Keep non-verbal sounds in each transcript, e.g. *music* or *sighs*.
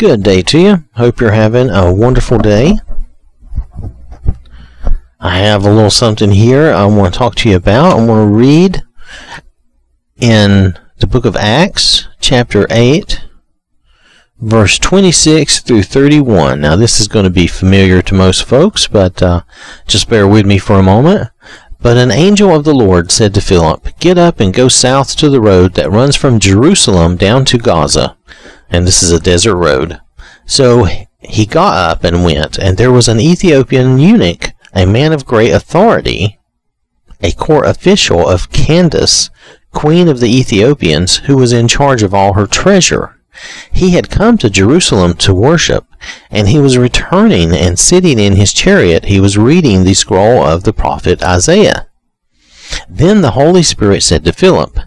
Good day to you. Hope you're having a wonderful day. I have a little something here I want to talk to you about. I want to read in the book of Acts, chapter 8, verse 26 through 31. Now, this is going to be familiar to most folks, but uh, just bear with me for a moment. But an angel of the Lord said to Philip, Get up and go south to the road that runs from Jerusalem down to Gaza and this is a desert road. So he got up and went, and there was an Ethiopian eunuch, a man of great authority, a court official of Candace, queen of the Ethiopians, who was in charge of all her treasure. He had come to Jerusalem to worship, and he was returning and sitting in his chariot, he was reading the scroll of the prophet Isaiah. Then the Holy Spirit said to Philip,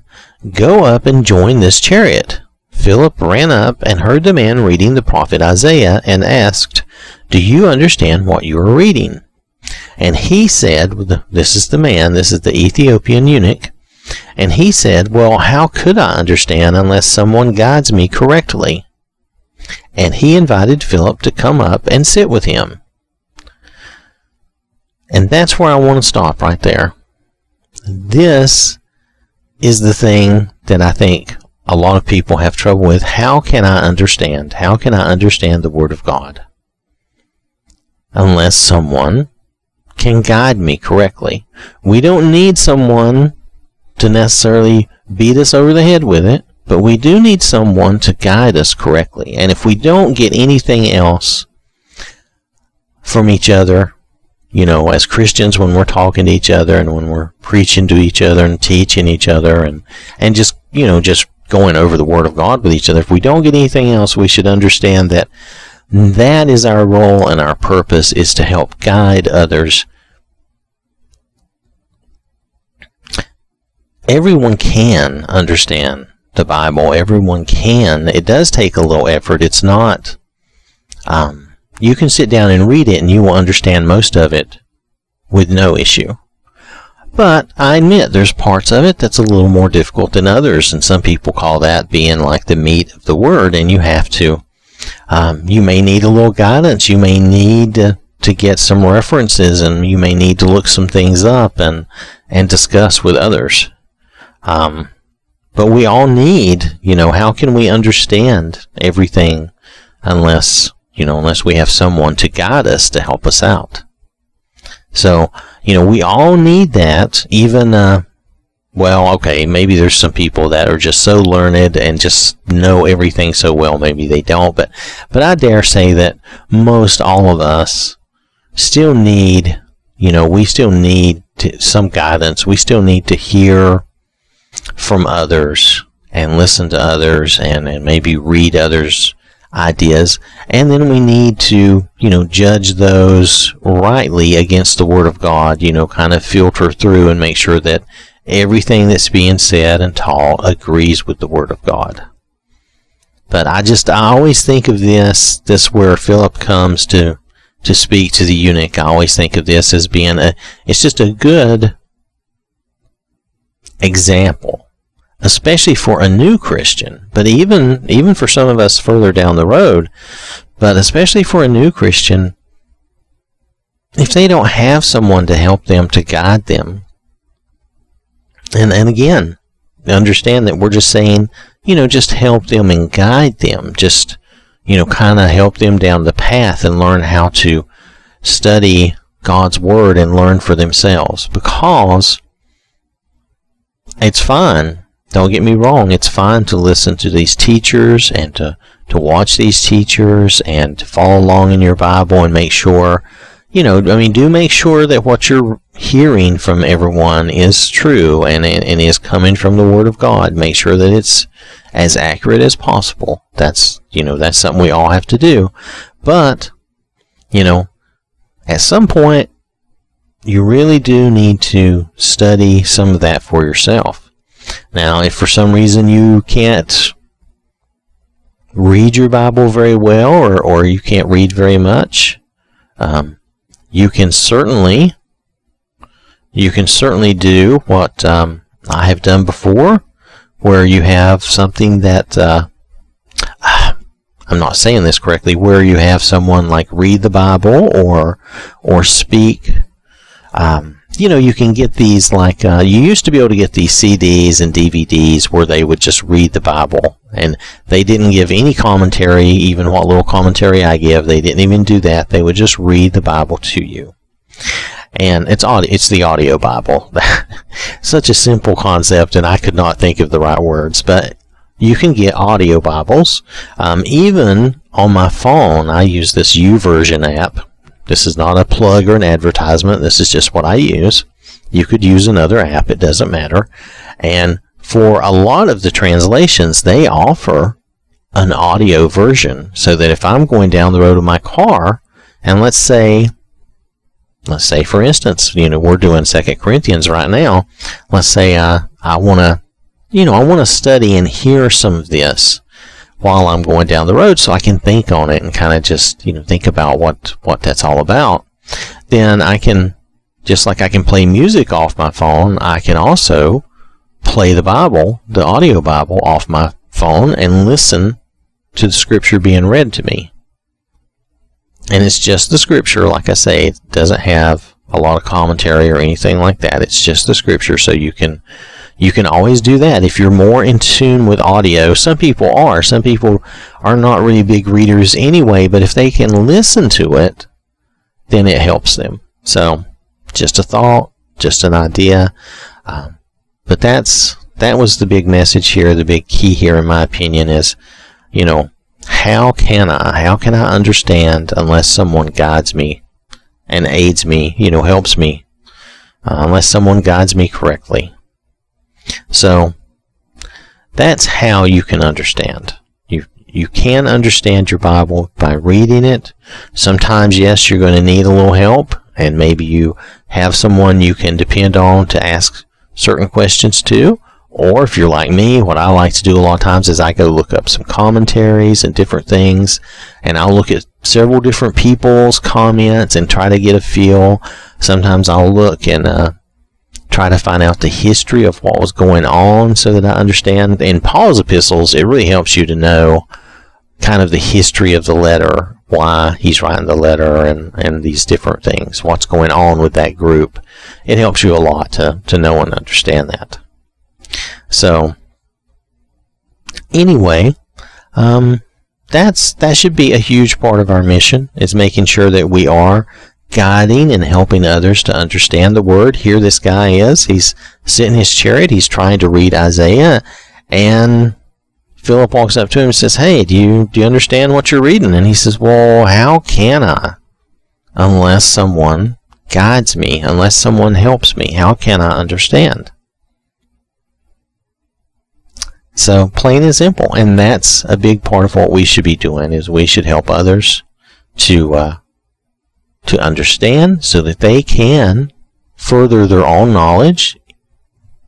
Go up and join this chariot. Philip ran up and heard the man reading the prophet Isaiah and asked, Do you understand what you are reading? And he said, This is the man, this is the Ethiopian eunuch. And he said, Well, how could I understand unless someone guides me correctly? And he invited Philip to come up and sit with him. And that's where I want to stop right there. This is the thing that I think a lot of people have trouble with how can I understand? How can I understand the Word of God? Unless someone can guide me correctly. We don't need someone to necessarily beat us over the head with it, but we do need someone to guide us correctly. And if we don't get anything else from each other, you know, as Christians, when we're talking to each other and when we're preaching to each other and teaching each other and, and just, you know, just going over the Word of God with each other, if we don't get anything else, we should understand that that is our role and our purpose is to help guide others. Everyone can understand the Bible. Everyone can. It does take a little effort. It's not. Um, you can sit down and read it and you will understand most of it with no issue. But I admit there's parts of it that's a little more difficult than others, and some people call that being like the meat of the word, and you have to. Um, you may need a little guidance. You may need to, to get some references, and you may need to look some things up and and discuss with others. Um, but we all need, you know, how can we understand everything unless, you know, unless we have someone to guide us to help us out. So you know, we all need that. Even, uh, well, okay, maybe there's some people that are just so learned and just know everything so well. Maybe they don't, but, but I dare say that most all of us still need, you know, we still need to, some guidance. We still need to hear from others and listen to others and, and maybe read others' ideas, and then we need to, you know, judge those rightly against the Word of God, you know, kind of filter through and make sure that everything that's being said and taught agrees with the Word of God. But I just, I always think of this, this where Philip comes to, to speak to the eunuch. I always think of this as being a, it's just a good example especially for a new Christian, but even even for some of us further down the road, but especially for a new Christian, if they don't have someone to help them to guide them, and and again, understand that we're just saying, you know, just help them and guide them, just you know, kind of help them down the path and learn how to study God's word and learn for themselves because it's fine don't get me wrong, it's fine to listen to these teachers and to, to watch these teachers and to follow along in your Bible and make sure, you know, I mean, do make sure that what you're hearing from everyone is true and, and is coming from the Word of God. Make sure that it's as accurate as possible. That's, you know, that's something we all have to do. But, you know, at some point, you really do need to study some of that for yourself. Now, if for some reason you can't read your Bible very well or, or you can't read very much, um, you can certainly you can certainly do what um, I have done before, where you have something that uh, *sighs* I'm not saying this correctly, where you have someone like read the Bible or or speak. Um, you know, you can get these like uh, you used to be able to get these CDs and DVDs where they would just read the Bible and they didn't give any commentary, even what little commentary I give. They didn't even do that. They would just read the Bible to you. And it's audio, it's the audio Bible. *laughs* Such a simple concept, and I could not think of the right words. But you can get audio Bibles. Um, even on my phone, I use this YouVersion app this is not a plug or an advertisement. This is just what I use. You could use another app. It doesn't matter. And for a lot of the translations, they offer an audio version so that if I'm going down the road in my car and let's say let's say for instance you know we're doing second corinthians right now let's say uh, i want to you know i want to study and hear some of this while I'm going down the road so I can think on it and kind of just, you know, think about what, what that's all about, then I can, just like I can play music off my phone, I can also play the Bible, the audio Bible off my phone and listen to the scripture being read to me. And it's just the scripture, like I say, it doesn't have a lot of commentary or anything like that. It's just the scripture so you can you can always do that if you're more in tune with audio. Some people are. Some people are not really big readers anyway, but if they can listen to it, then it helps them. So, just a thought, just an idea. Um, but that's that was the big message here. The big key here, in my opinion, is you know how can I how can I understand unless someone guides me and aids me, you know, helps me, uh, unless someone guides me correctly. So that's how you can understand. You you can understand your Bible by reading it. Sometimes yes, you're going to need a little help and maybe you have someone you can depend on to ask certain questions to. Or if you're like me, what I like to do a lot of times is I go look up some commentaries and different things, and I'll look at several different people's comments and try to get a feel. Sometimes I'll look and uh, try to find out the history of what was going on so that I understand. In Paul's epistles, it really helps you to know kind of the history of the letter, why he's writing the letter, and, and these different things, what's going on with that group. It helps you a lot to, to know and understand that. So, anyway, um, that's that should be a huge part of our mission is making sure that we are guiding and helping others to understand the word. Here this guy is. He's sitting in his chariot. He's trying to read Isaiah. And Philip walks up to him and says, Hey, do you, do you understand what you're reading? And he says, Well, how can I? Unless someone guides me, unless someone helps me, how can I understand? So plain and simple, and that's a big part of what we should be doing. Is we should help others to uh, to understand so that they can further their own knowledge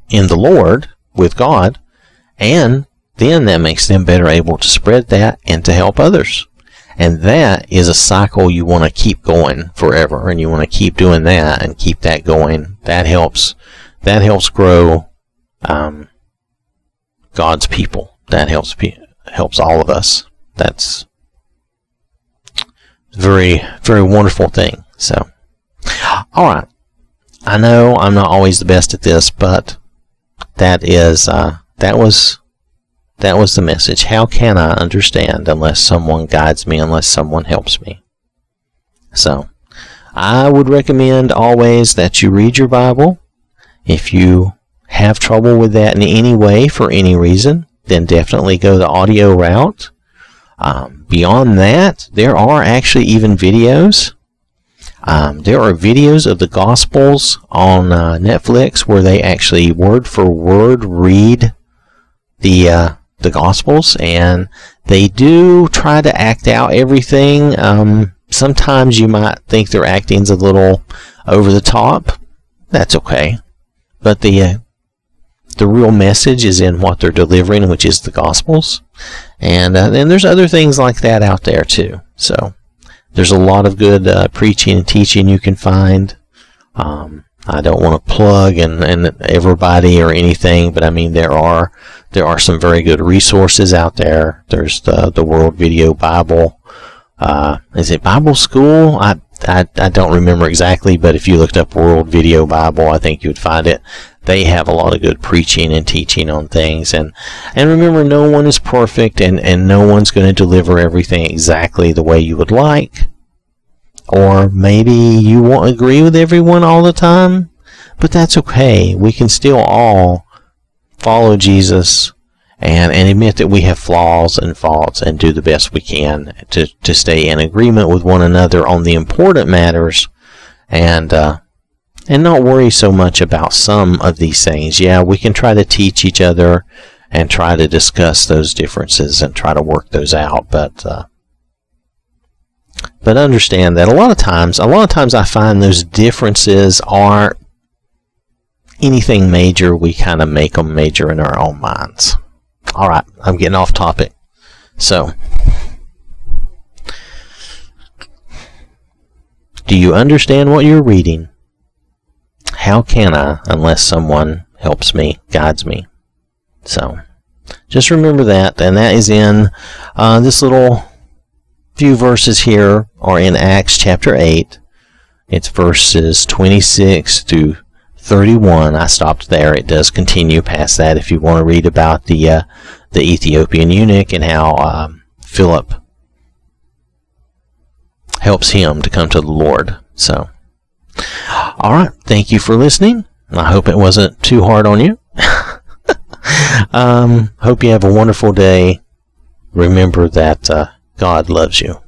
in the Lord with God, and then that makes them better able to spread that and to help others. And that is a cycle you want to keep going forever, and you want to keep doing that and keep that going. That helps. That helps grow um, God's people. That helps helps all of us. That's very, very wonderful thing. So, all right. I know I'm not always the best at this, but that is uh, that was that was the message. How can I understand unless someone guides me, unless someone helps me? So, I would recommend always that you read your Bible. If you have trouble with that in any way for any reason, then definitely go the audio route. Um, beyond that, there are actually even videos. Um, there are videos of the Gospels on uh, Netflix where they actually word for word read the uh, the Gospels, and they do try to act out everything. Um, sometimes you might think their acting's a little over the top. That's okay, but the uh, the real message is in what they're delivering, which is the Gospels. And uh, then there's other things like that out there too. So there's a lot of good uh, preaching and teaching you can find. Um, I don't want to plug and, and everybody or anything, but I mean there are there are some very good resources out there. There's the the World Video Bible. Uh, is it Bible School? I, I I don't remember exactly, but if you looked up World Video Bible, I think you would find it. They have a lot of good preaching and teaching on things, and and remember, no one is perfect, and and no one's going to deliver everything exactly the way you would like. Or maybe you won't agree with everyone all the time, but that's okay. We can still all follow Jesus and, and admit that we have flaws and faults and do the best we can to, to stay in agreement with one another on the important matters and uh, and not worry so much about some of these things. Yeah, we can try to teach each other and try to discuss those differences and try to work those out, but uh, but understand that a lot of times, a lot of times I find those differences aren't anything major. We kind of make them major in our own minds. All right, I'm getting off topic. So, do you understand what you're reading? How can I unless someone helps me, guides me? So, just remember that, and that is in uh, this little few verses here are in Acts chapter 8. It's verses 26 to 31. I stopped there. It does continue past that if you want to read about the uh, the Ethiopian eunuch and how um, Philip helps him to come to the Lord. So, all right. Thank you for listening. I hope it wasn't too hard on you. *laughs* um, hope you have a wonderful day. Remember that uh, God loves you.